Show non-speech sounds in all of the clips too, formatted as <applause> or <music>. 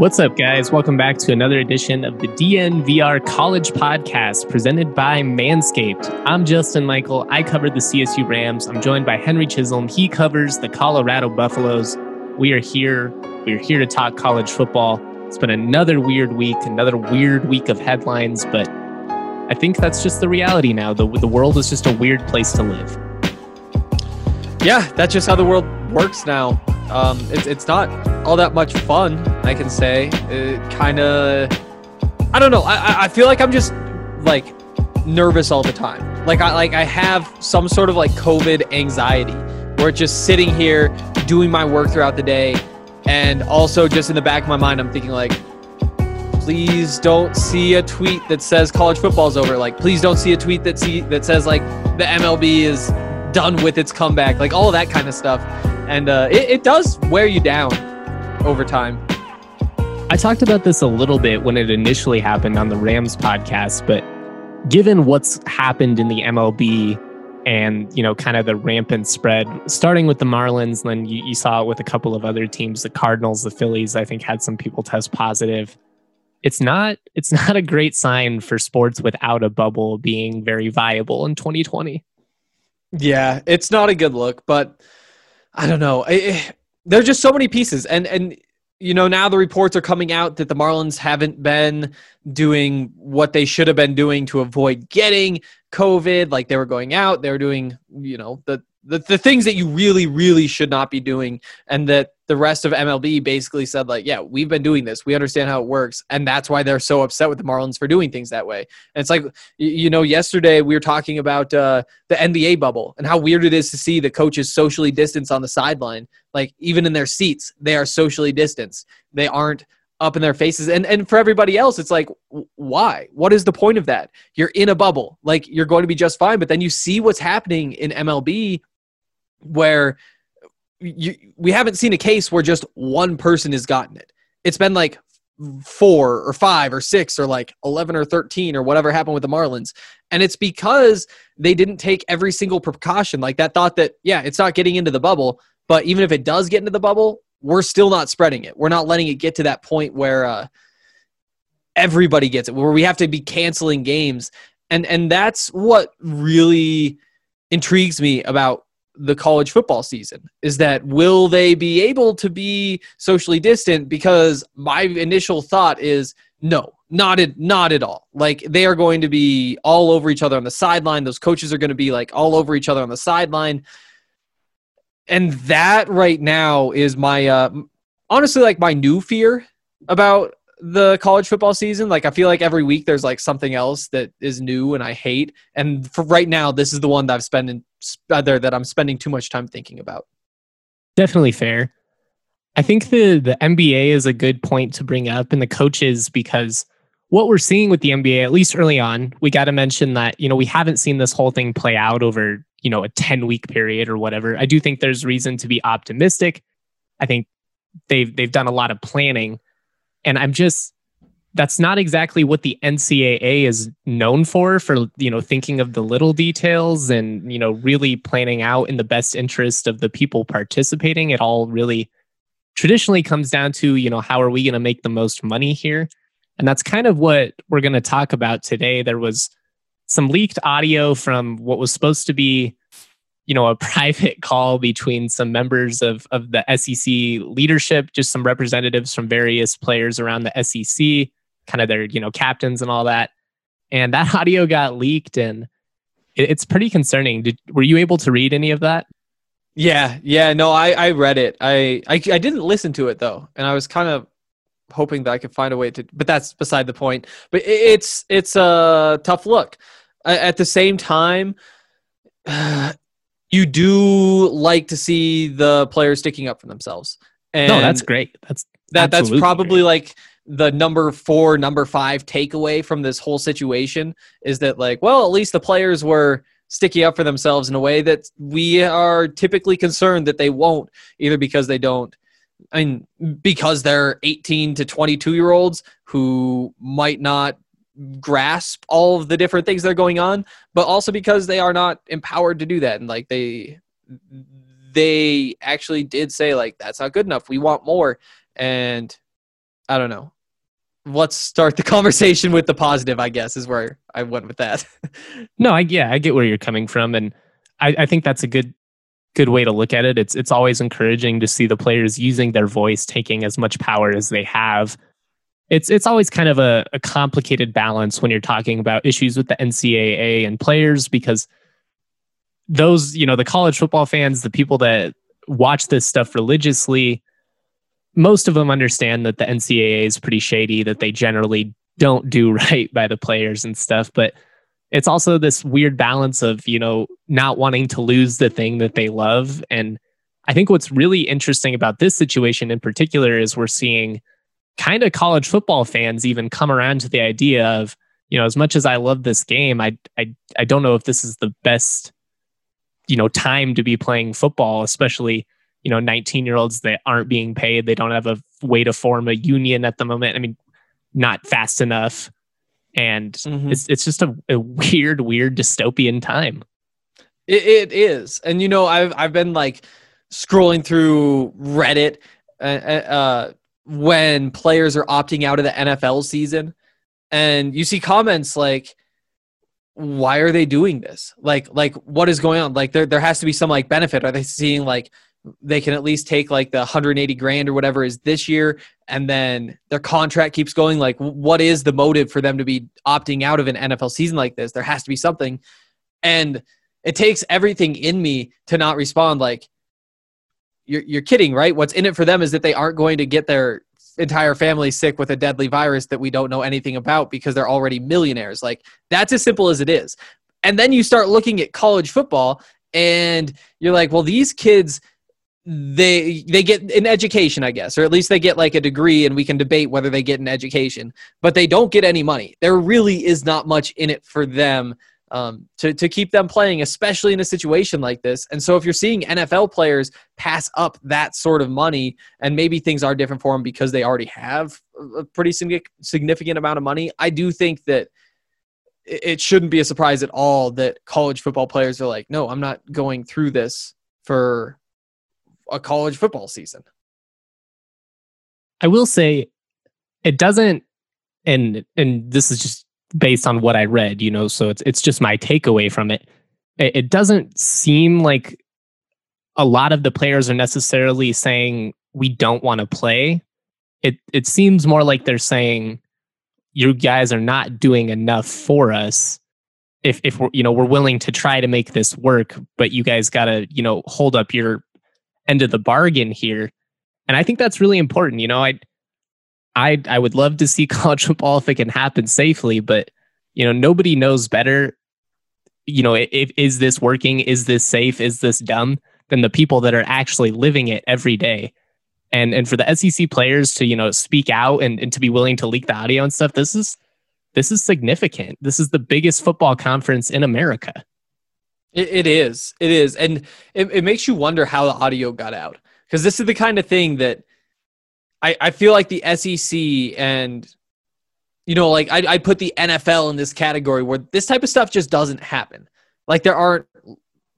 What's up, guys? Welcome back to another edition of the DNVR College Podcast presented by Manscaped. I'm Justin Michael. I cover the CSU Rams. I'm joined by Henry Chisholm. He covers the Colorado Buffaloes. We are here. We are here to talk college football. It's been another weird week, another weird week of headlines, but I think that's just the reality now. The, the world is just a weird place to live. Yeah, that's just how the world works now. Um, it's, it's not all that much fun, I can say. It kind of, I don't know. I, I feel like I'm just like nervous all the time. Like I like I have some sort of like COVID anxiety where just sitting here doing my work throughout the day, and also just in the back of my mind, I'm thinking like, please don't see a tweet that says college football's over. Like, please don't see a tweet that see that says like the MLB is done with its comeback. Like all that kind of stuff, and uh, it, it does wear you down over time. I talked about this a little bit when it initially happened on the Rams podcast, but given what's happened in the MLB and you know kind of the rampant spread starting with the marlins then you, you, saw it with a couple of other teams the cardinals the phillies i think had some people test positive it's not it's not a great sign for sports without a bubble being very viable in 2020 yeah it's not a good look but i don't know. It, eh, there's just so many pieces. And and you know now the reports are coming out that the marlins haven't been doing what they should have been doing to avoid getting covid. Like they were going out they were doing you know the the, the things that you really really should not be doing and that the rest of mlb basically said like yeah we've been doing this. We understand how it works. And that's why they're so upset with the marlins for doing things that way. And it's like you know yesterday we were talking about uh, the nba bubble and how weird it is to see the coaches socially distanced on the sideline. Like even in their seats they are socially distanced. They aren't up in their faces. And and for everybody else it's like why? What is the point of that? You're in a bubble. Like you're going to be just fine. But then you see what's happening in MLB where you, we haven't seen a case where just one person has gotten it it's been like four or five or six or like 11 or 13 or whatever happened with the Marlins. And it's because they didn't take every single precaution like that thought that, yeah, it's not getting into the bubble, but even if it does get into the bubble, we're still not spreading it. We're not letting it get to that point where uh, everybody gets it, where we have to be canceling games. And and that's what really intrigues me about the college football season is that will they be able to be socially distant? Because my initial thought is no not at not at all. Like they are going to be all over each other on the sideline. Those coaches are going to be like all over each other on the sideline. And that right now is my uh honestly like my new fear about the college football season. Like i feel like every week there's like something else that is new and i hate. And for right now this is the one that i've spent other that i'm spending too much time thinking about. Definitely fair. I think the the nba is a good point to bring up and the coaches because what we're seeing with the nba at least early on we got to mention that you know we haven't seen this whole thing play out over you know a 10 week period or whatever. I do think there's reason to be optimistic. I think they've they've done a lot of planning. And i'm just that's not exactly what the ncaa is known for for you know thinking of the little details and you know really planning out in the best interest of the people participating. It all really traditionally comes down to you know how are we going to make the most money here? And that's kind of what we're going to talk about today. There was some leaked audio from what was supposed to be you know a <laughs> private call between some members of of the SEC leadership just some representatives from various players around the SEC kind of their you know captains and all that. And that <laughs> audio got leaked and it, it's pretty concerning. Did, were you able to read any of that? Yeah yeah no I I read it. I I, I didn't listen to it though. And I was kind of hoping that I could find a way to but that's beside the point. But it's it's a tough look. At the same time, uh, <sighs> you do like to see the players sticking up for themselves. And no, that's great. That's that that's probably great. like the number four, number five takeaway from this whole situation is that like, well, at least the players were sticking up for themselves in a way that we are typically concerned that they won't, either because they don't I mean, because they're 18 to 22 year olds who might not grasp all of the different things that are going on, but also because they are not empowered to do that. And like they, they actually did say like, that's not good enough. We want more. And I don't know. Let's start the <laughs> conversation with the positive, I guess, is where I went with that. <laughs> no, I, yeah, I get where you're coming from. And I, I think that's a good good way to look at it. It's it's always encouraging to see the players using their voice, taking as much power as they have. It's it's always kind of a, a complicated balance when you're talking about issues with the NCAA and players because those, you know, the college football fans, the people that watch this stuff religiously, most of them understand that the NCAA is pretty shady, that they generally don't do <laughs> right by the players and stuff. But it's also this weird balance of you know not wanting to lose the thing that they love and i think what's really interesting about this situation in particular is we're seeing kind of college football fans even come around to the idea of you know as much as i love this game i i, I don't know if this is the best you know time to be playing football especially you know 19 year olds that aren't being paid they don't have a way to form a union at the moment i mean not fast enough and mm-hmm. it's it's just a, a, weird, weird dystopian time. It, it is, and you know, I've I've been like scrolling through Reddit uh, uh, uh when players are opting out of the NFL season, and you see comments like, "Why are they doing this? Like, like what is going on? Like, there there has to be some like benefit. Are they seeing like?" They can at least take like the 180 grand or whatever is this year and then their contract keeps going. Like what is the motive for them to be opting out of an NFL season like this? There has to be something. And it takes everything in me to not respond like you're you're kidding right? What's in it for them is that they aren't going to get their entire family sick with a deadly virus that we don't know anything about because they're already millionaires. Like that's as simple as it is. And then you start looking at college football and you're like well these kids they they get an education i guess or at least they get like a degree and we can debate whether they get an education. But they don't get any money. There really is not much in it for them um, to, to keep them playing especially in a situation like this. And so if you're seeing nfl players pass up that sort of money and maybe things are different for them because they already have a pretty significant amount of money i do think that it shouldn't be a surprise at all that college football players are like no i'm not going through this for a college football season. I will say it doesn't and and this is just based on what I read, you know, so it's it's just my takeaway from it. It, it doesn't seem like a lot of the players are necessarily saying we don't want to play. It it seems more like they're saying you guys are not doing enough for us if if we're you know we're willing to try to make this work but you guys got to you know hold up your end of the bargain here. And I think that's really important. You know, I I I would love to see <laughs> college football if it can happen safely, but you know, nobody knows better. You know, if is this working? Is this safe? Is this dumb? Than the people that are actually living it every day. And and for the SEC players to, you know, speak out and, and to be willing to leak the audio and stuff, this is this is significant. This is the biggest football conference in America. It, it is. It is. And it, it makes you wonder how the audio got out. Because this is the kind of thing that I, I feel like the SEC and, you know, like I, I put the NFL in this category where this type of stuff just doesn't happen. Like there aren't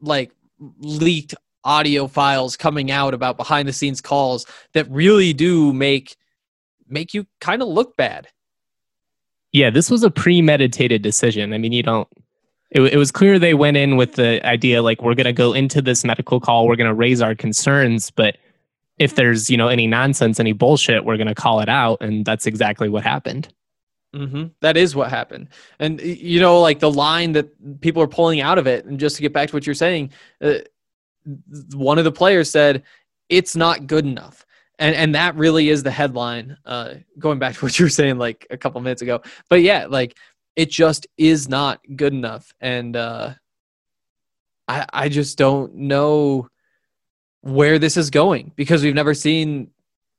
like leaked audio files coming out about behind the scenes calls that really do make make you kind of look bad. Yeah, this was a premeditated decision. I mean, you don't it, it was clear they went in with the idea like we're going to go into this medical call we're going to raise our concerns but if there's you know any nonsense any bullshit we're going to call it out and that's exactly what happened. Mm-hmm. that is what happened. And you know like the line that people are pulling out of it and just to get back to what you're saying uh, one of the players said it's not good enough. And and that really is the headline uh, going back to what you were saying like a couple minutes ago. But yeah like it just is not good enough. And uh, I, I just don't know where this is going because we've never seen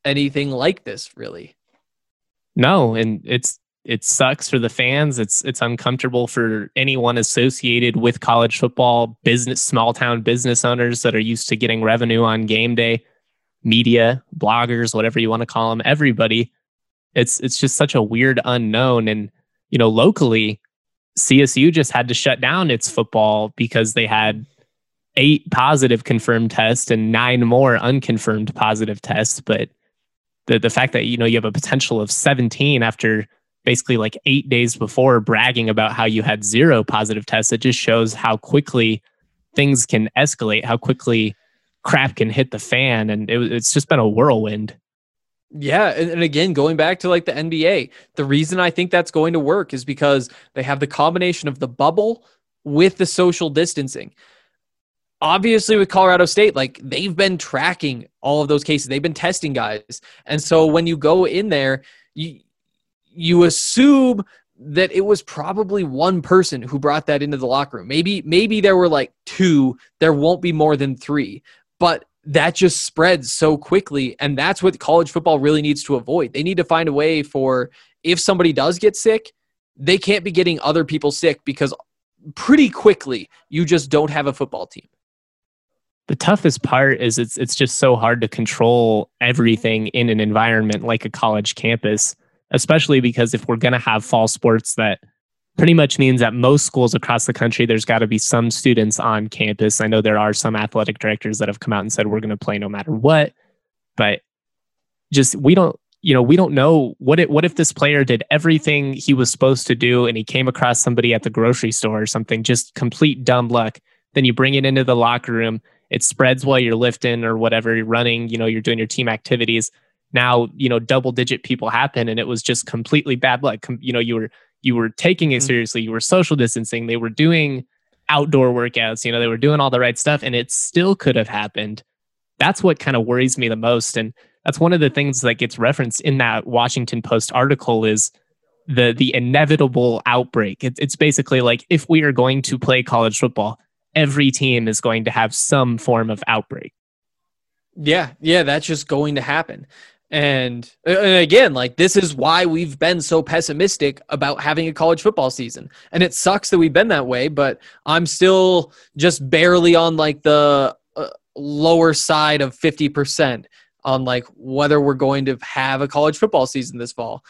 anything like this really. No, and it's it sucks for the fans. It's it's uncomfortable for anyone associated with college football, business small town business owners that are used to getting revenue on game day, media, bloggers, whatever you want to call them, everybody. It's it's just such a weird unknown and you know, locally CSU just had to shut down its football because they had eight positive confirmed tests and nine more unconfirmed positive tests, but the the fact that you know you have a potential of 17 after basically like eight days before bragging about how you had zero positive tests. It just shows how quickly things can escalate, how quickly crap can hit the fan. And it, it's just been a whirlwind. Yeah, and, again, going back to like the NBA, the reason I think that's going to work is because they have the combination of the bubble with the social distancing. Obviously, with Colorado State, like they've been tracking all of those cases, they've been testing guys, and so when you go in there, you you assume that it was probably one person who brought that into the locker room. Maybe maybe there were like two, there won't be more than 3. But that just spreads so quickly and that's what college football really needs to avoid. They need to find a way for if somebody does get sick, they can't be getting other people sick because pretty quickly you just don't have a football team. The toughest part is it's it's just so hard to control everything in an environment like a college campus especially because if we're going to have fall sports, that pretty much means that most schools across the country, there's got to be some students on campus. I know there are some athletic directors that have come out and said, we're going to play no matter what. But just, we don't, you know, we don't know what it, what if this player did everything he was supposed to do and he came across somebody at the grocery store or something, just complete dumb luck. Then you bring it into the locker room. It spreads while you're lifting or whatever you're running, you know, you're doing your team activities now you know double digit people happen and it was just completely bad luck you know you were you were taking it mm-hmm. seriously you were social distancing they were doing outdoor workouts you know they were doing all the right stuff and it still could have happened. That's what kind of worries me the most and that's one of the things that gets referenced in that washington post article is the the inevitable outbreak. It, it's basically like if we are going to play college football every team is going to have some form of outbreak. Yeah yeah that's just going to happen and, and again, like this is why we've been so pessimistic about having a college football season. And it sucks that we've been that way, but I'm still just barely on like the uh, lower side of 50% on like whether we're going to have a college football season this fall.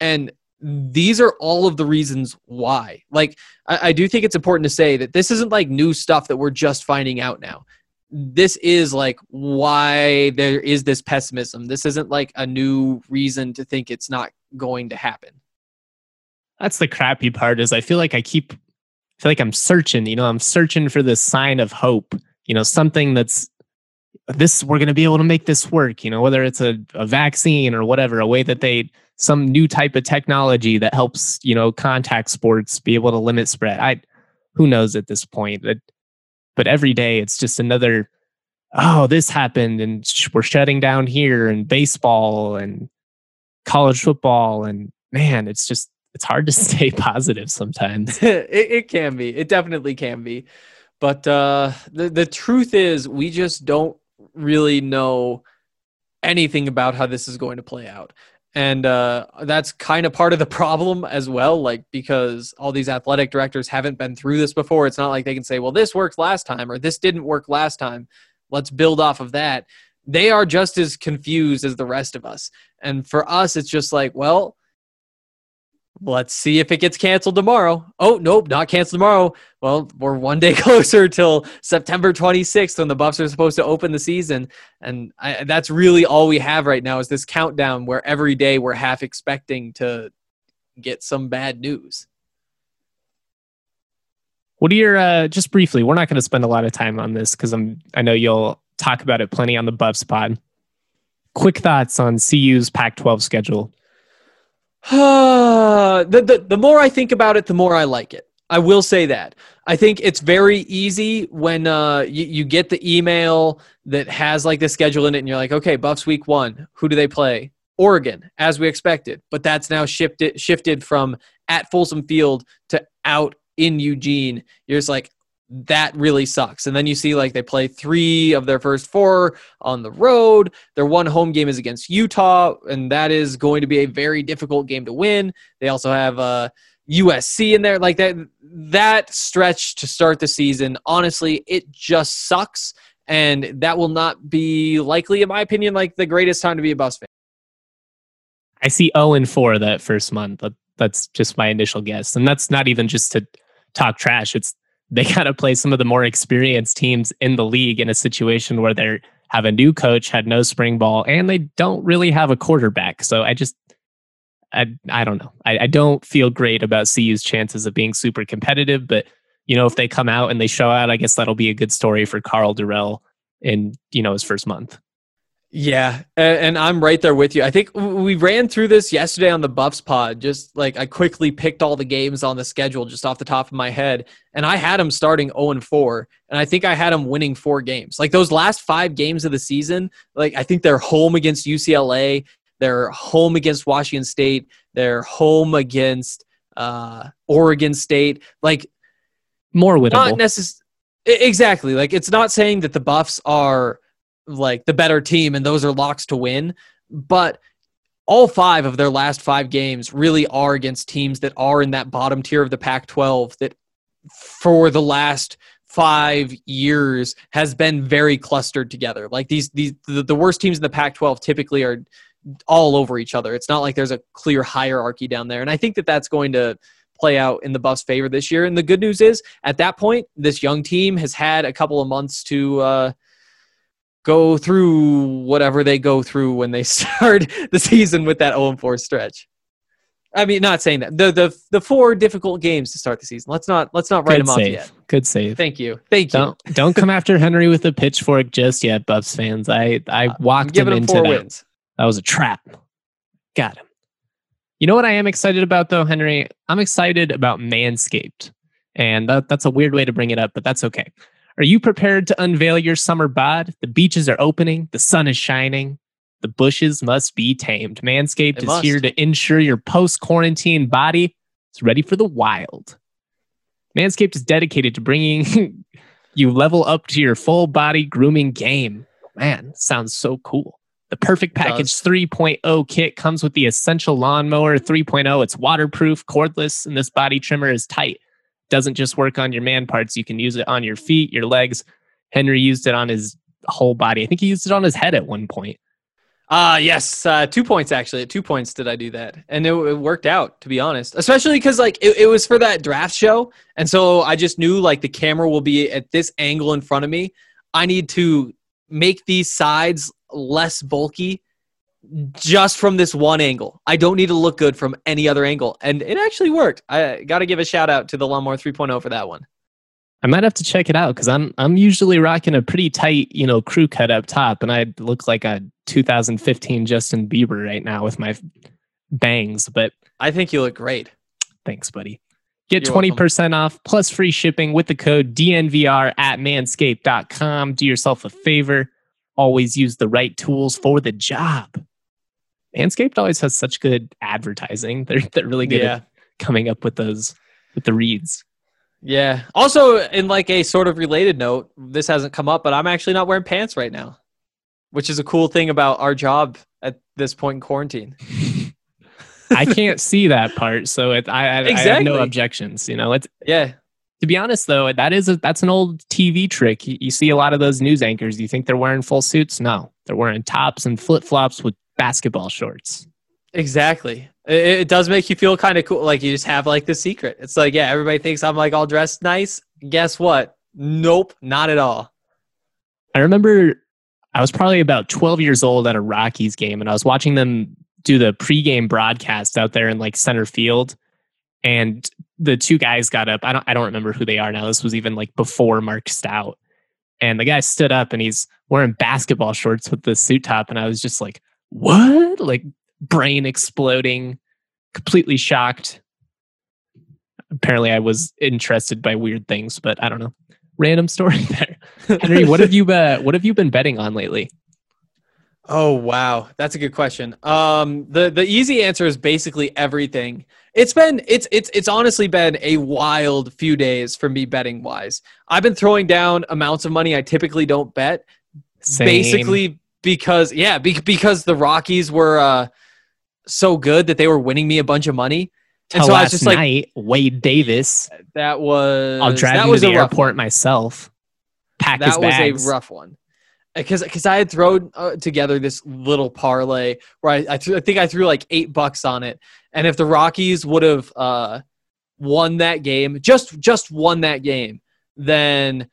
And these are all of the reasons why. Like, I, I, do think it's important to say that this isn't like new stuff that we're just finding out now this is like why there is this pessimism. This isn't like a new reason to think it's not going to happen. That's the crappy part is I feel like I keep I feel like I'm searching, you know, I'm searching for this sign of hope, you know, something that's this we're going to be able to make this work, you know, whether it's a, a vaccine or whatever, a way that they some new type of technology that helps, you know, contact sports be able to limit spread. I who knows at this point. That but every day it's just another oh this happened and we're shutting down here and baseball and college football and man it's just it's hard to <laughs> stay positive sometimes. <laughs> It, it can be it definitely can be but uh the, the truth is we just don't really know anything about how this is going to play out and uh, that's kind of part of the problem as well like because all these athletic directors haven't been through this before. It's not like they can say well this worked last time or this didn't work last time. Let's build off of that. They are just as confused as the rest of us. And for us it's just like well Let's see if it gets canceled tomorrow. Oh, nope, not canceled tomorrow. Well, we're one day <laughs> closer till September 26th when the Buffs are supposed to open the season. And I, that's really all we have right now is this countdown where every day we're half expecting to get some bad news. What are your, uh, just briefly, we're not going to spend a lot of time on this because I'm, I know you'll talk about it plenty on the Buffs pod. Quick thoughts on CU's Pac 12 schedule. <sighs> the, the, the more I think about it, the more I like it. I will say that. I think it's very easy when uh, you, you get the email that has like the schedule in it and you're like, okay, Buffs week one, who do they play? Oregon, as we expected. But that's now shifted shifted from at Folsom Field to out in Eugene. You're just like, that really sucks. And then you see like they play three of their first four on the road. Their one home game is against Utah, and that is going to be a very difficult game to win. They also have uh, USC in there. Like that that stretch to start the season, honestly, it just sucks. And that will not be likely, in my opinion, like the greatest time to be a Buffs fan. I see 0 and 4 that first month. That's just my initial guess. And that's not even just to talk trash. It's they <laughs> got to play some of the more experienced teams in the league in a situation where they have a new coach, had no spring ball, and they don't really have a quarterback. So I just, I, I don't know. I, I don't feel great about CU's chances of being super competitive, but you know, if they come out and they show out, I guess that'll be a good story for Karl Dorrell in, you know, his first month. Yeah, and I'm right there with you. I think we ran through this yesterday on the Buffs pod. Just like I quickly picked all the games on the schedule just off the top of my head, and I had them starting 0 and 4, and I think I had them winning four games. Like those last five games of the season, like I think they're home against UCLA, they're home against Washington State, they're home against uh, Oregon State. Like more winnable. Not necessarily. Exactly. Like it's not saying that the Buffs are like the better team and those are locks to win. But all five of their last five games really are against teams that are in that bottom tier of the Pac 12 that for the last five years has been very clustered together. Like these, these the, the worst teams in the Pac 12 typically are all over each other. It's not like there's a clear hierarchy down there. And I think that that's going to play out in the Buffs' favor this year. And the good news is, at that point, this young team has had a couple of months to uh, go through whatever they go through when they <laughs> start the season with that 0 4 stretch. I mean, not saying that the the the four difficult games to start the season. Let's not let's not write Good them save. off yet. Good save. Thank you. Thank you. Don't don't come <laughs> after Henry with a pitchfork just yet, Buffs fans. I I uh, walked him, him into that. Wins. That was a trap. Got him. You know what I am excited about though, Henry? I'm excited about Manscaped, and that, that's a weird way to bring it up, but that's okay. Are you prepared to unveil your summer bod? The beaches are opening, the sun is shining, the bushes must be tamed. Manscaped it is must. here to ensure your post quarantine body is ready for the wild. Manscaped is dedicated to bringing <laughs> you level up to your full body grooming game. Man, sounds so cool. The Perfect Package 3.0 kit comes with the Essential Lawnmower 3.0. It's waterproof, cordless, and this body trimmer is tight doesn't just work on your man parts. You can use it on your feet, your legs. Henry used it on his whole body. I think he used it on his head at one point. Uh yes, uh, two points actually. At two points did I do that, and it, it worked out to be honest. Especially because like it, it was for that draft show, and so I just knew like the camera will be at this angle in front of me. I need to make these sides less bulky just from this one angle. I don't need to look good from any other angle. And it actually worked. I got to give a shout out to the Lawnmower 3.0 for that one. I might have to check it out because I'm I'm usually rocking a pretty tight, you know, crew cut up top, and I look like a 2015 Justin Bieber right now with my bangs. But I think you look great. Thanks, buddy. Get You're 20% welcome. off plus free shipping with the code DNVR at manscaped.com. Do yourself a favor. Always use the right tools for the job. Manscaped always has such good advertising. <laughs> They're they're really good yeah. at coming up with those with the reads. Yeah. Also, in like a sort of related note, this hasn't come up, but I'm actually not wearing pants right now, which is a cool thing about our job at this point in quarantine. <laughs> <laughs> I can't see that part, so it, I, I, exactly. I have no objections. You know, it's yeah. To be honest, though, that is a, that's an old TV trick. You, you see a lot of those news anchors. You think they're wearing full suits? No, they're wearing tops and flip flops with basketball shorts. Exactly. It, it does make you feel kind of cool. Like you just have like the secret. It's like, yeah, everybody thinks I'm like all dressed nice. Guess what? Nope, not at all. I remember I was probably about 12 years old at a Rockies game and I was watching them do the pregame broadcast out there in like center field. And the two guys got up. I don't I don't remember who they are now. This was even like before Mark Stout. And the guy stood up and he's wearing basketball shorts with the suit top. And I was just like, what? Like brain exploding, completely shocked. Apparently, I was interested by weird things, but I don't know. Random story <laughs> there. Henry, what have you uh, what have you been betting on lately? Oh wow, that's a good question. Um, the the easy answer is basically everything. It's been it's it's it's honestly been a wild few days for me betting wise. I've been throwing down amounts of money I typically don't bet, Same. basically because yeah, be, because the Rockies were uh, so good that they were winning me a bunch of money, and Till so I was just like, night, Wade Davis. that was I'll drive that was to the airport one. myself. Pack his that was a rough one because because I had thrown uh, together this little parlay where I I, threw, I think I threw like eight bucks on it, and if the Rockies would have uh, won that game, just just won that game, then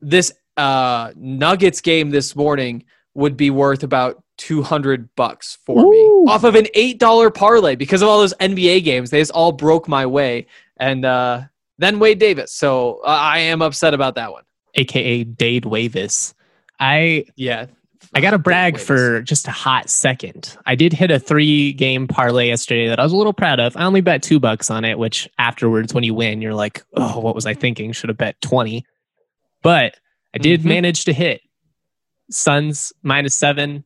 this uh, Nuggets game this morning would be worth about two hundred bucks for Ooh. me off of an eight dollar parlay because of all those NBA games. They just all broke my way, and uh, then Wade Davis. So uh, I am upset about that one. aka Dade Wavis. I Yeah. I got to brag for just a hot second. I did hit a three game parlay yesterday that I was a little proud of. I only bet two bucks on it, which afterwards, when you win, you're like, oh, what was I thinking? Should have bet 20. But I did Mhm. manage to hit Suns minus seven,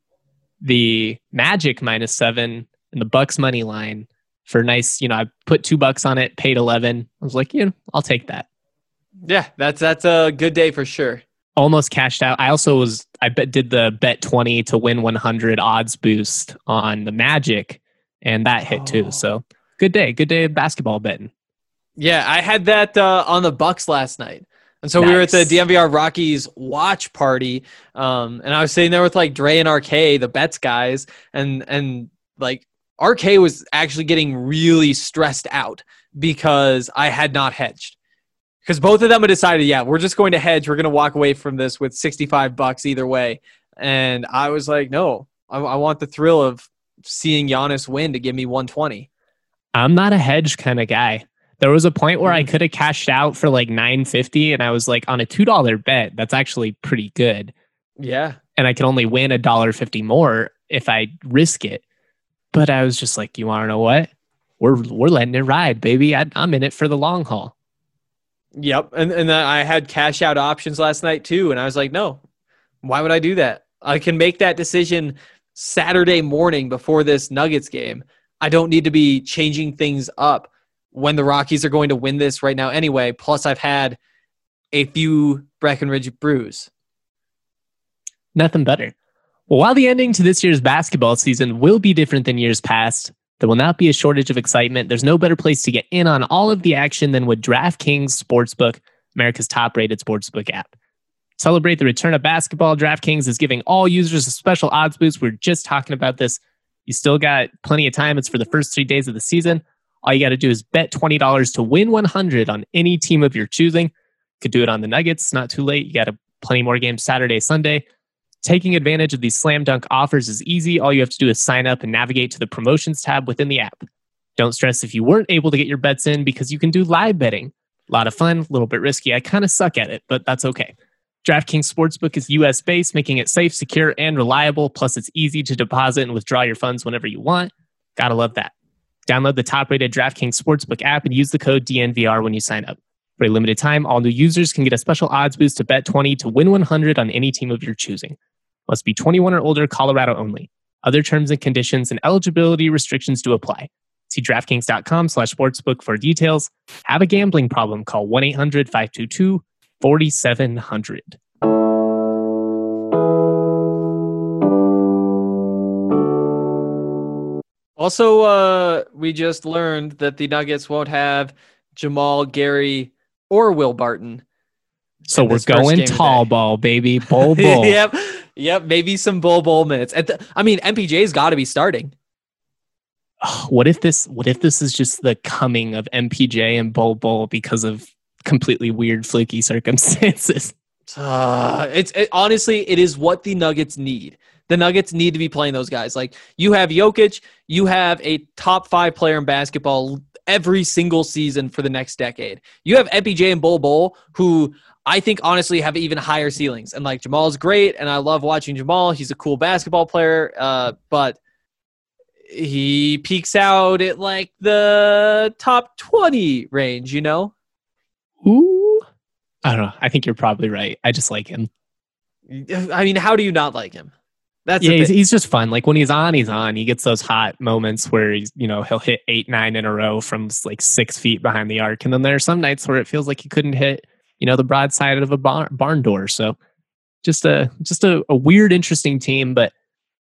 the Magic minus seven, and the Bucks money line for nice. You know, I put two bucks on it, paid 11. I was like, you, yeah, I'll take that. Yeah, that's that's a good day for sure. almost cashed out. I also was I bet did the bet 20 to win 100 odds boost on the Magic and that hit Oh. too. So good day, good day of basketball betting. Yeah, I had that uh, on the Bucks last night. And so we were at the Nice. DNVR Rockies watch party, um, and I was sitting there with like Dre and RK, the bets guys, and and like RK was actually getting really stressed out because I had not hedged. Because both of them had decided, yeah, we're just going to hedge. We're going to walk away from this with 65 bucks either way. And I was like, no, I, I want the thrill of seeing Giannis win to give me 120. I'm not a hedge kind of guy. There was a point where I Mhm. could have cashed out for like 950 and I was like on a $2 bet, that's actually pretty good. Yeah. And I could only win a dollar 50 more if I risk it. But I was just like, you want to know what? We're we're letting it ride, baby. I, I'm in it for the long haul. Yep, and and I had cash out options last night too, and I was like, no, why would I do that? I can make that decision Saturday morning before this Nuggets game. I don't need to be changing things up when the Rockies are going to win this right now anyway. Plus, I've had a few Breckenridge brews. Nothing better. Well, while the ending to this year's basketball season will be different than years past, there will not be a shortage of excitement. There's no better place to get in on all of the action than with DraftKings Sportsbook, America's top rated sportsbook app. Celebrate the return of basketball. DraftKings is giving all users a special odds boost. We are just talking about this. You still got plenty of time. It's for the first three days of the season. All you got to do is bet $20 to win 100 on any team of your choosing. Could do it on the Nuggets. Not too late. You got plenty more games Saturday, Sunday. Taking advantage of these slam dunk offers is easy. All you have to do is sign up and navigate to the promotions tab within the app. Don't stress if you weren't able to get your bets in because you can do live betting. A lot of fun, a little bit risky. I kind of suck at it, but that's okay. DraftKings Sportsbook is US based, making it safe, secure, and reliable. Plus, it's easy to deposit and withdraw your funds whenever you want. Gotta love that. Download the top rated DraftKings Sportsbook app and use the code DNVR when you sign up. For a limited time, all new users can get a special odds boost to bet 20 to win 100 on any team of your choosing. Must be 21 or older, Colorado only. Other terms and conditions and eligibility restrictions do apply. See DraftKings.com slash sportsbook for details. Have a gambling problem, call 1 800 522 4700. Also, uh, we just learned that the Nuggets won't have Jamal, Gary, or Will Barton. So we're going tall ball, baby. <laughs> Bol, Bol. yep, yep. Maybe some Bol Bol minutes. At the, I mean, MPJ's got to be starting. Oh, what if this what if this is just the coming of MPJ and Bol Bol because of completely weird fluky circumstances? Uh, it's it, honestly, it is what the Nuggets need. The Nuggets need to be playing those guys. Like you have Jokic, you have a top five player in basketball every single season for the next decade. You have MPJ and Bol Bol, who I think honestly have even higher ceilings. And like Jamal's great, and I love watching Jamal. He's a cool basketball player, uh, but he peaks out at like the top twenty range. You know. Ooh. I don't know. I think you're probably right. I just like him. I mean, how do you not like him? That's yeah, he's, he's just fun. Like when he's on, he's on. He gets those hot moments where he's, you know, he'll hit eight, nine in a row from like six feet behind the arc. And then there are some nights where it feels like he couldn't hit, you know, the broadside of a barn, barn door. So just a just a, a weird, interesting team. But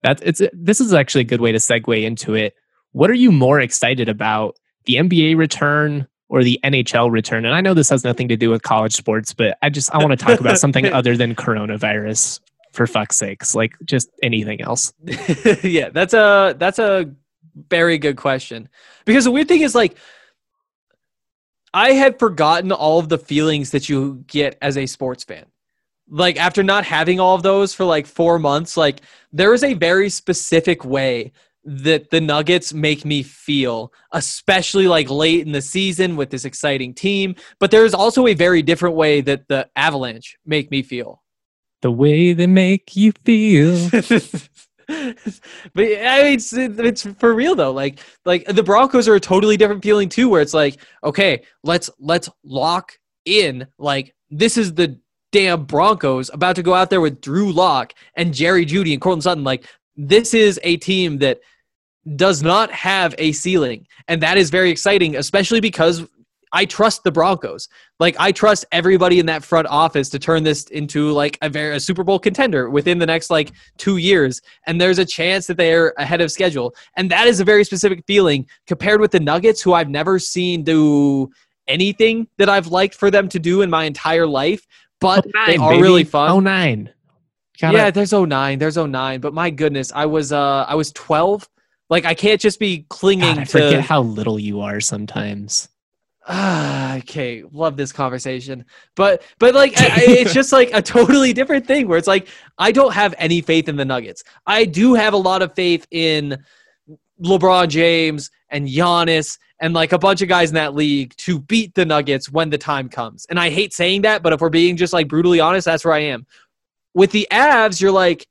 that's it's this is actually a good way to segue into it. What are you more excited about? The NBA return or the NHL return? And I know this has nothing to do with college sports, but I just I want to talk about something <laughs> other than coronavirus for fuck's sakes, like just anything else. <laughs> yeah, that's a that's a very good question. Because the weird thing is like I had forgotten all of the feelings that you get as a sports fan. Like after not having all of those for like 4 months, like there is a very specific way that the Nuggets make me feel, especially like late in the season with this exciting team, but there is also a very different way that the Avalanche make me feel the way they make you feel. <laughs> but I mean, it's, it's for real though. Like, like the Broncos are a totally different feeling too, where it's like, okay, let's let's lock in. Like, this is the damn Broncos about to go out there with Drew Lock and Jerry Jeudy and Courtland Sutton. Like, this is a team that does not have a ceiling, and that is very exciting, especially because I trust the Broncos. Like I trust everybody in that front office to turn this into like a very a Super Bowl contender within the next like 2 years and there's a chance that they're ahead of schedule. And that is a very specific feeling compared with the Nuggets who I've never seen do anything that I've liked for them to do in my entire life, but Oh, they are baby. really fun. Oh nine. Gotta- Yeah, there's 09. There's 09, but my goodness, I was uh I was 12. Like I can't just be clinging God, I to forget how little you are sometimes. Ah, <sighs> okay, love this conversation, but but like I, I- it's just like a totally different thing where it's like I don't have any faith in the Nuggets. I do have a lot of faith in LeBron James and Giannis and like a bunch of guys in that league to beat the Nuggets when the time comes. And I hate saying that, but if we're being just like brutally honest, that's where I am. With the Avs, you're like,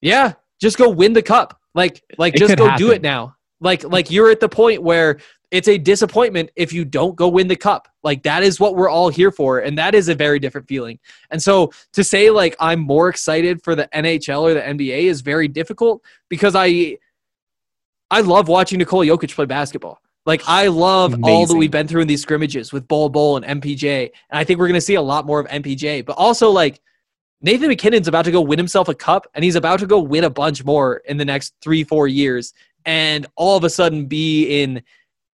yeah, just go win the cup. Like like It just go do it now. Like like you're at the point where it's a disappointment if you don't go win the cup. Like that is what we're all here for, and that is a very different feeling. And so to say like I'm more excited for the NHL or the NBA is very difficult because I I love watching Nikola Jokic play basketball. Like I love all that we've been through in these scrimmages with Bol Bol and MPJ, and I think we're gonna see a lot more of MPJ. But also like Nathan MacKinnon's about to go win himself a cup, and he's about to go win a bunch more in the next three four years, and all of a sudden be in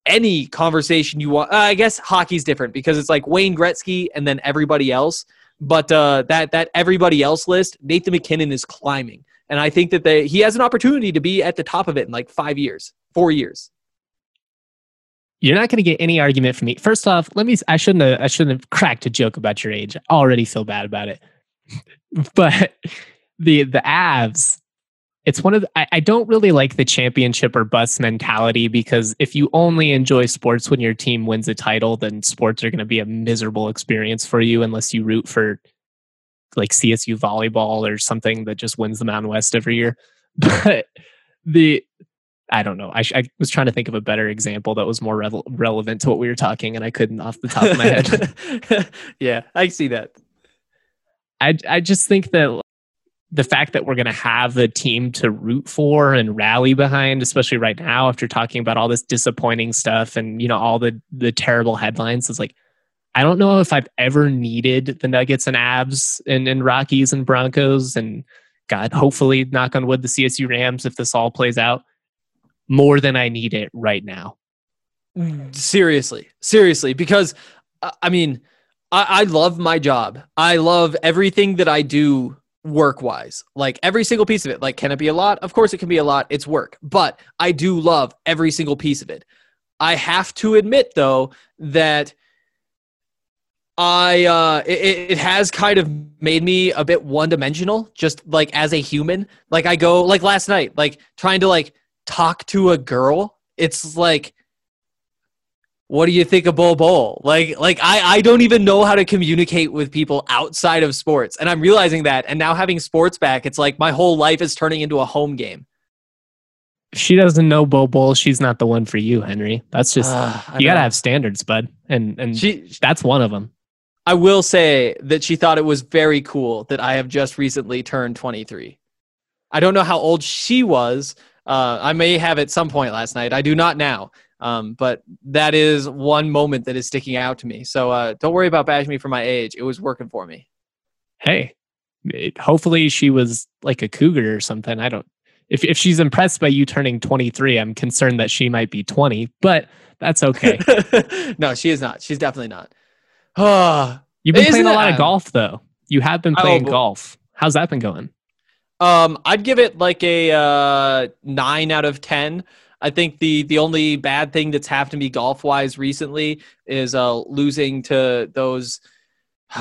any conversation you want. Uh, I guess hockey's different because it's like Wayne Gretzky and then everybody else. But uh, that that everybody else list, Nathan MacKinnon is climbing, and I think that they, he has an opportunity to be at the top of it in like five years, four years. You're not going to get any argument from me. First off, let me. I shouldn't. Have, I shouldn't have cracked a joke about your age. I already feel bad about it. <laughs> but the the Avs, it's one of. The, I, I don't really like the championship or bust mentality because if you only enjoy sports when your team wins a title, then sports are going to be a miserable experience for you unless you root for like CSU volleyball or something that just wins the Mountain West every year. <laughs> But the I don't know. I, sh- I was trying to think of a better example that was more revel- relevant to what we were talking, and I couldn't off the top of my head. <laughs> yeah, I see that. I I just think that the fact that we're going to have the team to root for and rally behind, especially right now after talking about all this disappointing stuff and you know all the the terrible headlines, is like I don't know if I've ever needed the Nuggets and Avs and, and Rockies and Broncos and God, hopefully, knock on wood, the CSU Rams if this all plays out more than I need it right now. Seriously, seriously, because uh, I mean, I, I love my job. I love everything that I do work wise. Like every single piece of it. Like, can it be a lot? Of course, it can be a lot. It's work, but I do love every single piece of it. I have to admit, though, that I uh, it, it has kind of made me a bit one dimensional, just like as a human. Like I go like last night, like trying to like talk to a girl. It's like what do you think of Bol Bol? Like, like I, I don't even know how to communicate with people outside of sports, and I'm realizing that. And now having sports back, it's like my whole life is turning into a home game. If she doesn't know Bol Bol, she's not the one for you, Henry. That's just I you gotta have standards, bud, and and She, that's one of them. I will say that she thought it was very cool that I have just recently turned 23. I don't know how old she was. Uh, I may have at some point last night. I do not now. Um, but that is one moment that is sticking out to me. So uh, don't worry about bashing me for my age. It was working for me. Hey, it, hopefully she was like a cougar or something. I don't. If if she's impressed by you turning 23, I'm concerned that she might be 20, but that's okay. <laughs> no, she is not. She's definitely not. <sighs> You've been playing a lot of golf though. You have been playing oh, golf. How's that been going? Um, I'd give it like a uh, nine out of ten. I think the the only bad thing that's happened to me golf wise recently is uh, losing to those <sighs>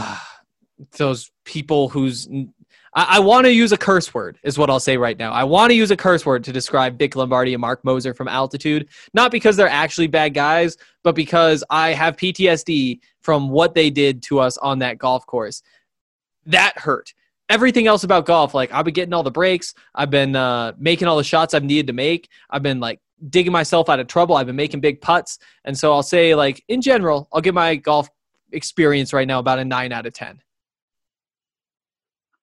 those people whose I, I want to use a curse word is what I'll say right now. I want to use a curse word to describe Vic Lombardi and Mark Moser from altitude, not because they're actually bad guys, but because I have PTSD from what they did to us on that golf course. That hurt everything else about golf, like I've been getting all the breaks, I've been uh, making all the shots I've needed to make, I've been like digging myself out of trouble, I've been making big putts, and so I'll say like in general, I'll give my golf experience right now about a nine out of ten.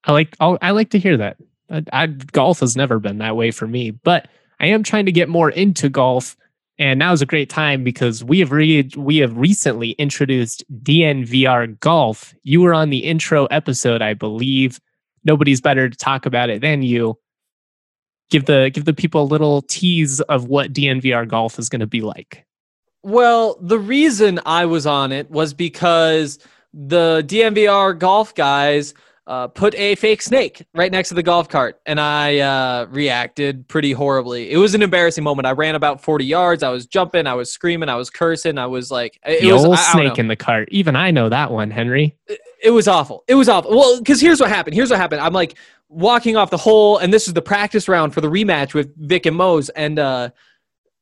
I like I'll, I like to hear that. I, I, golf has never been that way for me, but I am trying to get more into golf. And now is a great time because we have re- we have recently introduced DNVR Golf. You were on the intro episode, I believe nobody's better to talk about it than you. Give the give the people a little tease of what DNVR golf is going to be like. Well, the reason I was on it was because the DNVR golf guys uh, put a fake snake right next to the golf cart, and I uh, reacted pretty horribly. It was an embarrassing moment. I ran about forty yards. I was jumping. I was screaming. I was cursing. I was like, it the was old I, snake I in the cart. Even I know that one, Henry. It, it was awful. It was awful. Well, because here's what happened. Here's what happened. I'm like walking off the hole, and this is the practice round for the rematch with Vic and Mose, and uh,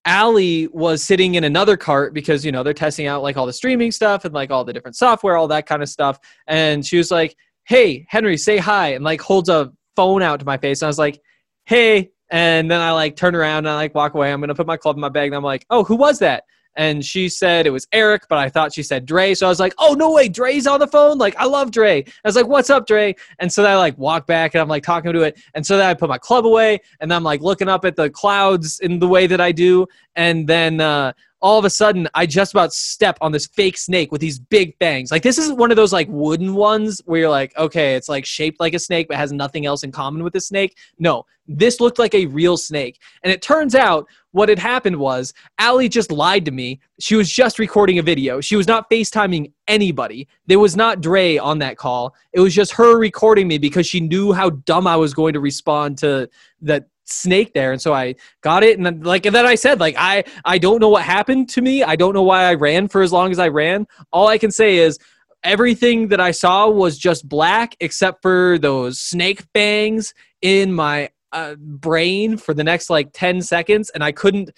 Allie was sitting in another cart because you know they're testing out like all the streaming stuff and like all the different software, all that kind of stuff. And she was like, "Hey, Henry, say hi," and like holds a phone out to my face. And I was like, "Hey," and then I like turn around and I like walk away. I'm gonna put my club in my bag, and I'm like, "Oh, who was that?" and she said it was Eric, but I thought she said Dre. So I was like, oh, no way, Dre's on the phone? Like, I love Dre. I was like, what's up, Dre? And so then I like walk back and I'm like talking to it. And so then I put my club away and I'm like looking up at the clouds in the way that I do. And then uh, all of a sudden I just about step on this fake snake with these big fangs. Like this isn't one of those like wooden ones where you're like, okay, it's like shaped like a snake but has nothing else in common with a snake. No, this looked like a real snake. And it turns out what had happened was Allie just lied to me. She was just recording a video. She was not FaceTiming anybody. There was not Dre on that call. It was just her recording me because she knew how dumb I was going to respond to that snake there and so i got it and then, like and then i said like i i don't know what happened to me. I don't know why i ran for as long as i ran. All i can say is everything that i saw was just black except for those snake bangs in my uh, brain for the next like 10 seconds and i couldn't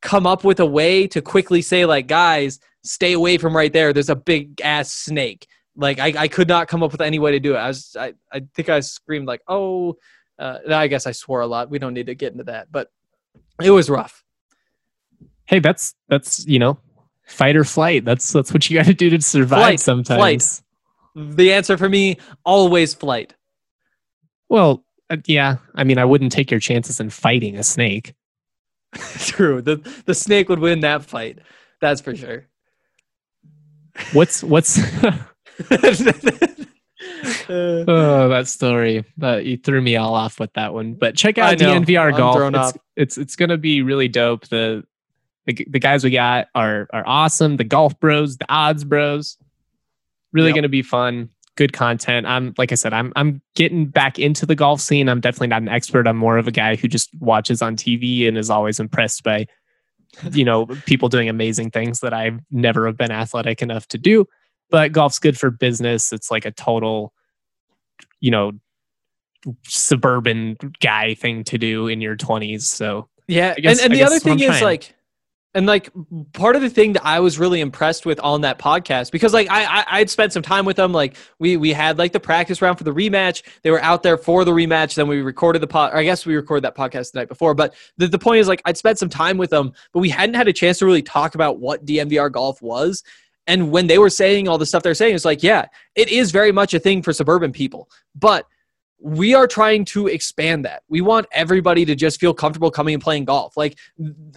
come up with a way to quickly say like guys stay away from right there. There's a big ass snake. Like I, I could not come up with any way to do it. I was i, I think i screamed like oh uh, I guess I swore a lot. We don't need to get into that, but it was rough. Hey, that's that's you know, fight or flight. That's that's what you got to do to survive. Flight, sometimes. Flight. The answer for me always flight. Well, uh, yeah. I mean, I wouldn't take your chances in fighting a snake. <laughs> True. The the snake would win that fight. That's for sure. What's what's <laughs> <laughs> <laughs> oh, that story. That you threw me all off with that one. But check out DNVR I'm Golf. It's, it's, it's gonna be really dope. The, the the guys we got are are awesome. The golf bros, the odds bros. Really yep. gonna be fun. Good content. I'm like I said, I'm I'm getting back into the golf scene. I'm definitely not an expert. I'm more of a guy who just watches on TV and is always impressed by you know <laughs> people doing amazing things that I've never have been athletic enough to do but golf's good for business. It's like a total, you know, suburban guy thing to do in your 20s. So, yeah. Guess, and, and the other thing is like, and like part of the thing that I was really impressed with on that podcast because like I, I would spent some time with them like we we had like the practice round for the rematch they were out there for the rematch then we recorded the pod I guess we recorded that podcast the night before but the, the point is like I'd spent some time with them but we hadn't had a chance to really talk about what DNVR golf was and when they were saying all the stuff they're saying, it's like, yeah, it is very much a thing for suburban people. But we are trying to expand that. We want everybody to just feel comfortable coming and playing golf. Like,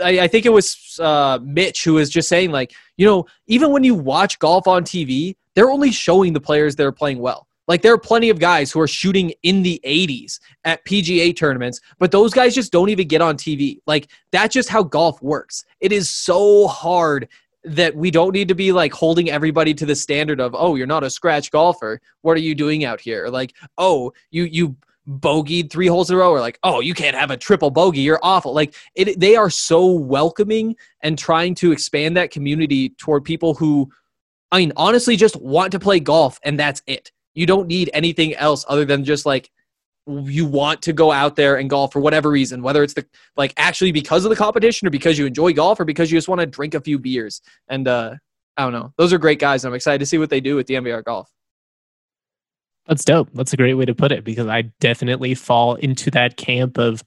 I, I think it was uh, Mitch who was just saying, like, you know, even when you watch golf on TV, they're only showing the players that are playing well. Like, there are plenty of guys who are shooting in the 80s at PGA tournaments, but those guys just don't even get on TV. Like, that's just how golf works. It is so hard that we don't need to be like holding everybody to the standard of oh you're not a scratch golfer. What are you doing out here? Like oh you you bogeyed three holes in a row or like oh you can't have a triple bogey. You're awful. Like it they are so welcoming and trying to expand that community toward people who i mean honestly just want to play golf and that's it. You don't need anything else other than just like you want to go out there and golf for whatever reason, whether it's the like actually because of the competition or because you enjoy golf or because you just want to drink a few beers. And uh, I don't know. Those are great guys. I'm excited to see what they do with the DNVR golf. That's dope. That's a great way to put it because I definitely fall into that camp of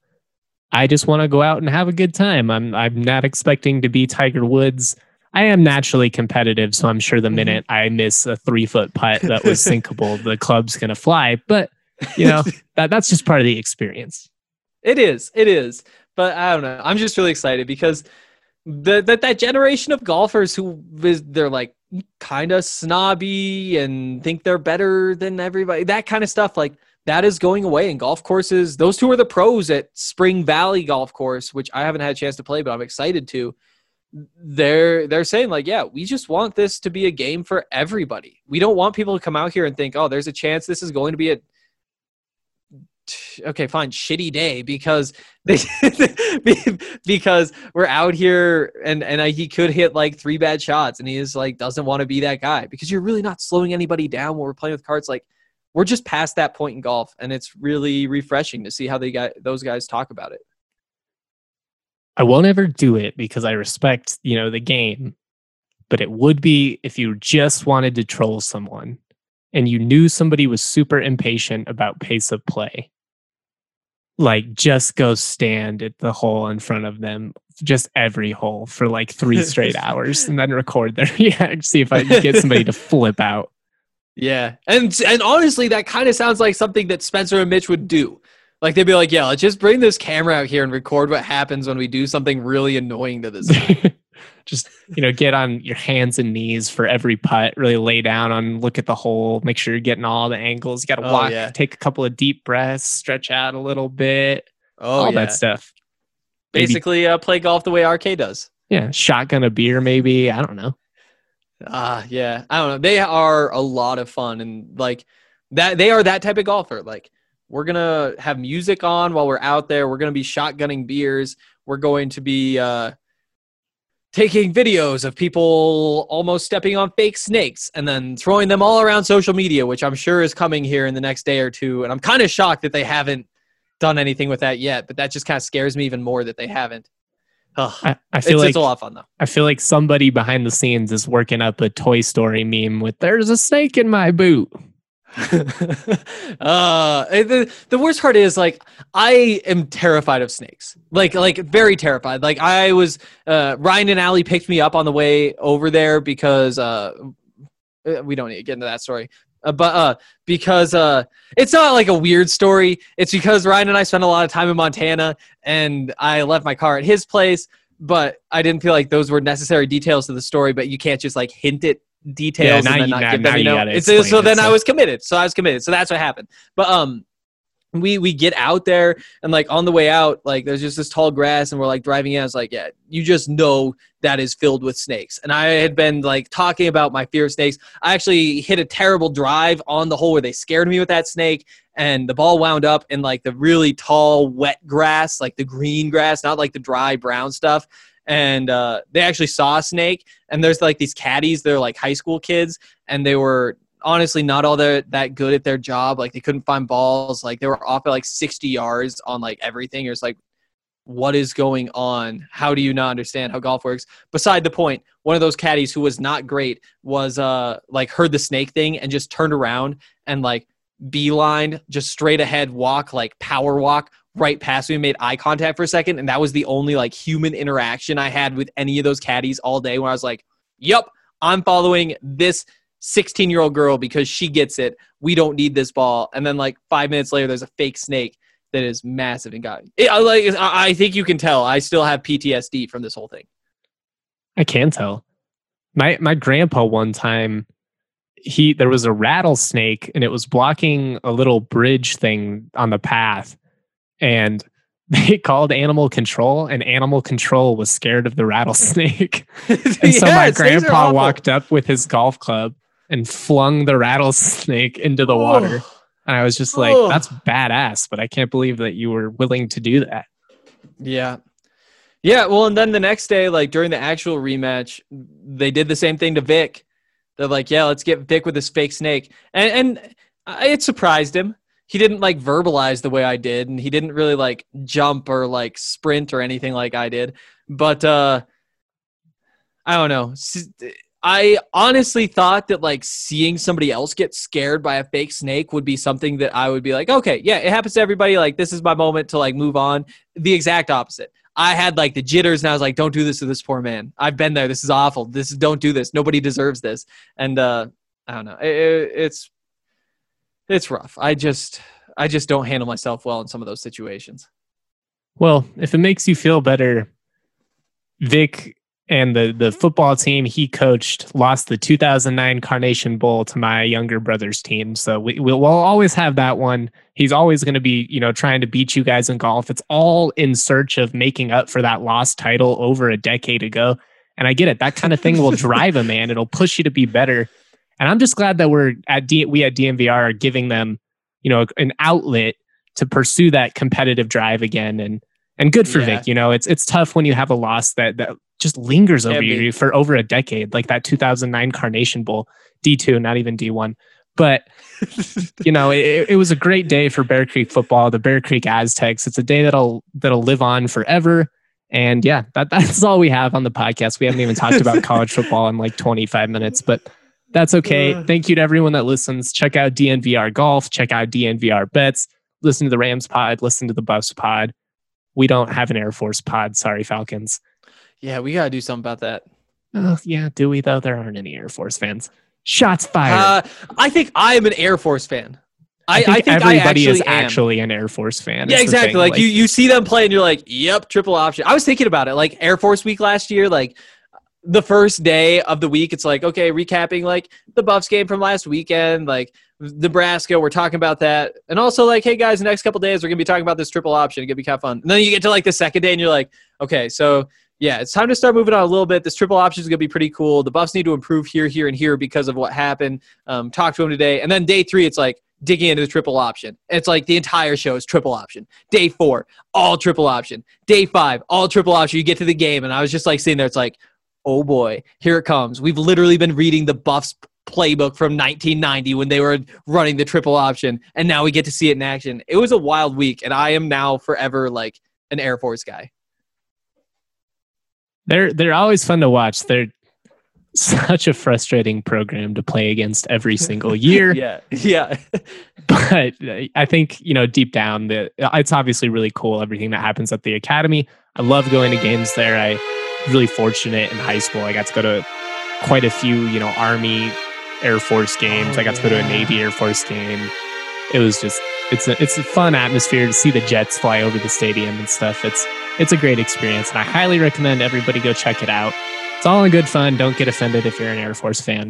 I just want to go out and have a good time. I'm I'm not expecting to be Tiger Woods. I am naturally competitive, so I'm sure the mm-hmm. minute. I miss a three foot putt that was <laughs> sinkable, the club's gonna fly. But you know <laughs> that that's just part of the experience. It is it is. But i don't know. I'm just really excited because the, that that generation of golfers who is they're like kind of snobby and think they're better than everybody that kind of stuff like that is going away in golf courses. Those two are the pros at spring valley golf course which i haven't had a chance to play but i'm excited to. They're they're saying like yeah we just want this to be a game for everybody. We don't want people to come out here and think oh there's a chance this is going to be a okay, fine, shitty day because <laughs> they because we're out here and and I, he could hit like three bad shots and he is like doesn't want to be that guy because you're really not slowing anybody down when we're playing with cards. Like we're just past that point in golf, and it's really refreshing to see how they got those guys talk about it. I won't ever do it because I respect you know the game, but it would be if you just wanted to troll someone and you knew somebody was super impatient about pace of play like just go stand at the hole in front of them just every hole for like three <laughs> straight hours and then record their <laughs> yeah see if i can get somebody to flip out. Yeah and and honestly that kind of sounds like something that spencer and mitch would do. Like they'd be like yeah let's just bring this camera out here and record what happens when we do something really annoying to this guy <laughs> just you know get on your hands and knees for every putt really lay down on look at the hole make sure you're getting all the angles. You got to oh, walk yeah. take a couple of deep breaths stretch out a little bit oh all yeah. that stuff basically uh, play golf the way RK does. Yeah shotgun a beer maybe. I don't know. Ah uh, yeah. I don't know. They are a lot of fun and like that they are that type of golfer. Like we're gonna have music on while we're out there. We're gonna be shotgunning beers. We're going to be uh taking videos of people almost stepping on fake snakes and then throwing them all around social media, which I'm sure is coming here in the next day or two. And I'm kind of shocked that they haven't done anything with that yet, but that just kind of scares me even more that they haven't. Ugh, I, I, feel it's, like it's a lot of fun though. I feel like somebody behind the scenes is working up a Toy Story meme with "There's a snake in my boot." <laughs> uh the, the worst part is like i am terrified of snakes. Like like very terrified. Like i was uh ryan and ali picked me up on the way over there because uh, uh we don't need to get into that story. Uh, but uh because uh it's not like a weird story. It's because ryan and i spent a lot of time in montana and i left my car at his place but i didn't feel like those were necessary details to the story but you can't just like hint it details yeah, and then not you, give them, you know. You so, so then I was committed. So I was committed. So that's what happened. But um we we get out there and like on the way out like there's just this tall grass and we're like driving in i was like yeah you just know that is filled with snakes and i had been like talking about my fear of snakes i actually hit a terrible drive on the hole where they scared me with that snake and the ball wound up in like the really tall wet grass like the green grass not like the dry brown stuff and uh, they actually saw a snake. And there's like these caddies, they're like high school kids, and they were honestly not all that that good at their job. Like they couldn't find balls. Like they were off at like 60 yards on like everything. It was like, what is going on? How do you not understand how golf works? Beside the point, one of those caddies who was not great was uh like heard the snake thing and just turned around and like beeline just straight ahead walk like power walk right past me made eye contact for a second. And that was the only like human interaction I had with any of those caddies all day when I was like, yep, I'm following this 16 year old girl because she gets it. We don't need this ball. And then like five minutes later, there's a fake snake that is massive and got it, uh, like I think you can tell. I still have PTSD from this whole thing. I can tell. My my grandpa one time he there was a rattlesnake and it was blocking a little bridge thing on the path and <laughs> they called animal control and animal control was scared of the rattlesnake. <laughs> And so my grandpa walked up with his golf club and flung the rattlesnake into the water. And i was just like that's badass but i can't believe that you were willing to do that. Yeah. Yeah well and then the next day like during the actual rematch they did the same thing to vic. They're like, yeah, let's get Vic with this fake snake. And, and it surprised him. He didn't like verbalize the way I did, and he didn't really like jump or like sprint or anything like I did. But uh I don't know. I honestly thought that like seeing somebody else get scared by a fake snake would be something that I would be like, okay, yeah, it happens to everybody. Like, this is my moment to like move on. The exact opposite. I had like the jitters and I was like, don't do this to this poor man. I've been there. This is awful. This is don't do this. Nobody deserves this. And uh, I don't know. It, it's it's rough. I just I just don't handle myself well in some of those situations. Well, if it makes you feel better, Vic and the the football team he coached lost the 2009 Carnation Bowl to my younger brother's team. So we, we'll, we'll always have that one. He's always going to be, you know, trying to beat you guys in golf. It's all in search of making up for that lost title over a decade ago. And I get it. That kind of thing will <laughs> drive a man. It'll push you to be better. And I'm just glad that we're at D, we at DNVR are giving them, you know, an outlet to pursue that competitive drive again. And and good for yeah. Vic. You know, it's it's tough when you have a loss that that just lingers over yeah, you for over a decade, like that 2009 Carnation Bowl, D2, not even D1. But <laughs> you know, it, it was a great day for Bear Creek football, the Bear Creek Aztecs. It's a day that'll that'll live on forever. And yeah, that, <laughs> that's all we have on the podcast. We haven't even talked about college football in like 25 minutes, but that's okay. Uh. Thank you to everyone that listens. Check out DNVR Golf, check out DNVR Bets, listen to the Rams pod, listen to the Buffs pod. We don't have an Air Force pod. Sorry, Falcons. Yeah, we got to do something about that. Oh, yeah. Do we, though? There aren't any Air Force fans. Shots fired. Uh, I think I am an Air Force fan. I, I think, I think everybody I actually is am. actually an Air Force fan. Yeah, exactly. Like, like, you, you see them play and you're like, yep, triple option. I was thinking about it. Like Air Force Week last year, like the first day of the week, it's like, okay, recapping like the Buffs game from last weekend, like Nebraska, we're talking about that. And also like, hey guys, the next couple days we're gonna be talking about this triple option. It's gonna be kind of fun. And then you get to like the second day and you're like, okay, so yeah, it's time to start moving on a little bit. This triple option is to be pretty cool. The Buffs need to improve here, here, and here because of what happened. Um, talk to them today. And then day three, it's like digging into the triple option. It's like the entire show is triple option. Day four, all triple option. Day five, all triple option. You get to the game, and I was just like sitting there. It's like, oh boy, here it comes. We've literally been reading the Buffs playbook from 1990 when they were running the triple option, and now we get to see it in action. It was a wild week, and I am now forever like an Air Force guy. They're they're always fun to watch. They're such a frustrating program to play against every single <laughs> year. yeah, yeah. <laughs> but uh, I think you know deep down that it's obviously really cool everything that happens at the academy. I love going to games there. I really fortunate in high school. I got to go to quite a few you know Army, Air Force games. Oh, I got to go to a Navy Air Force game. It was just it's a it's a fun atmosphere to see the jets fly over the stadium and stuff. It's it's a great experience, and I highly recommend everybody go check it out. It's all in good fun. Don't get offended if you're an Air Force fan.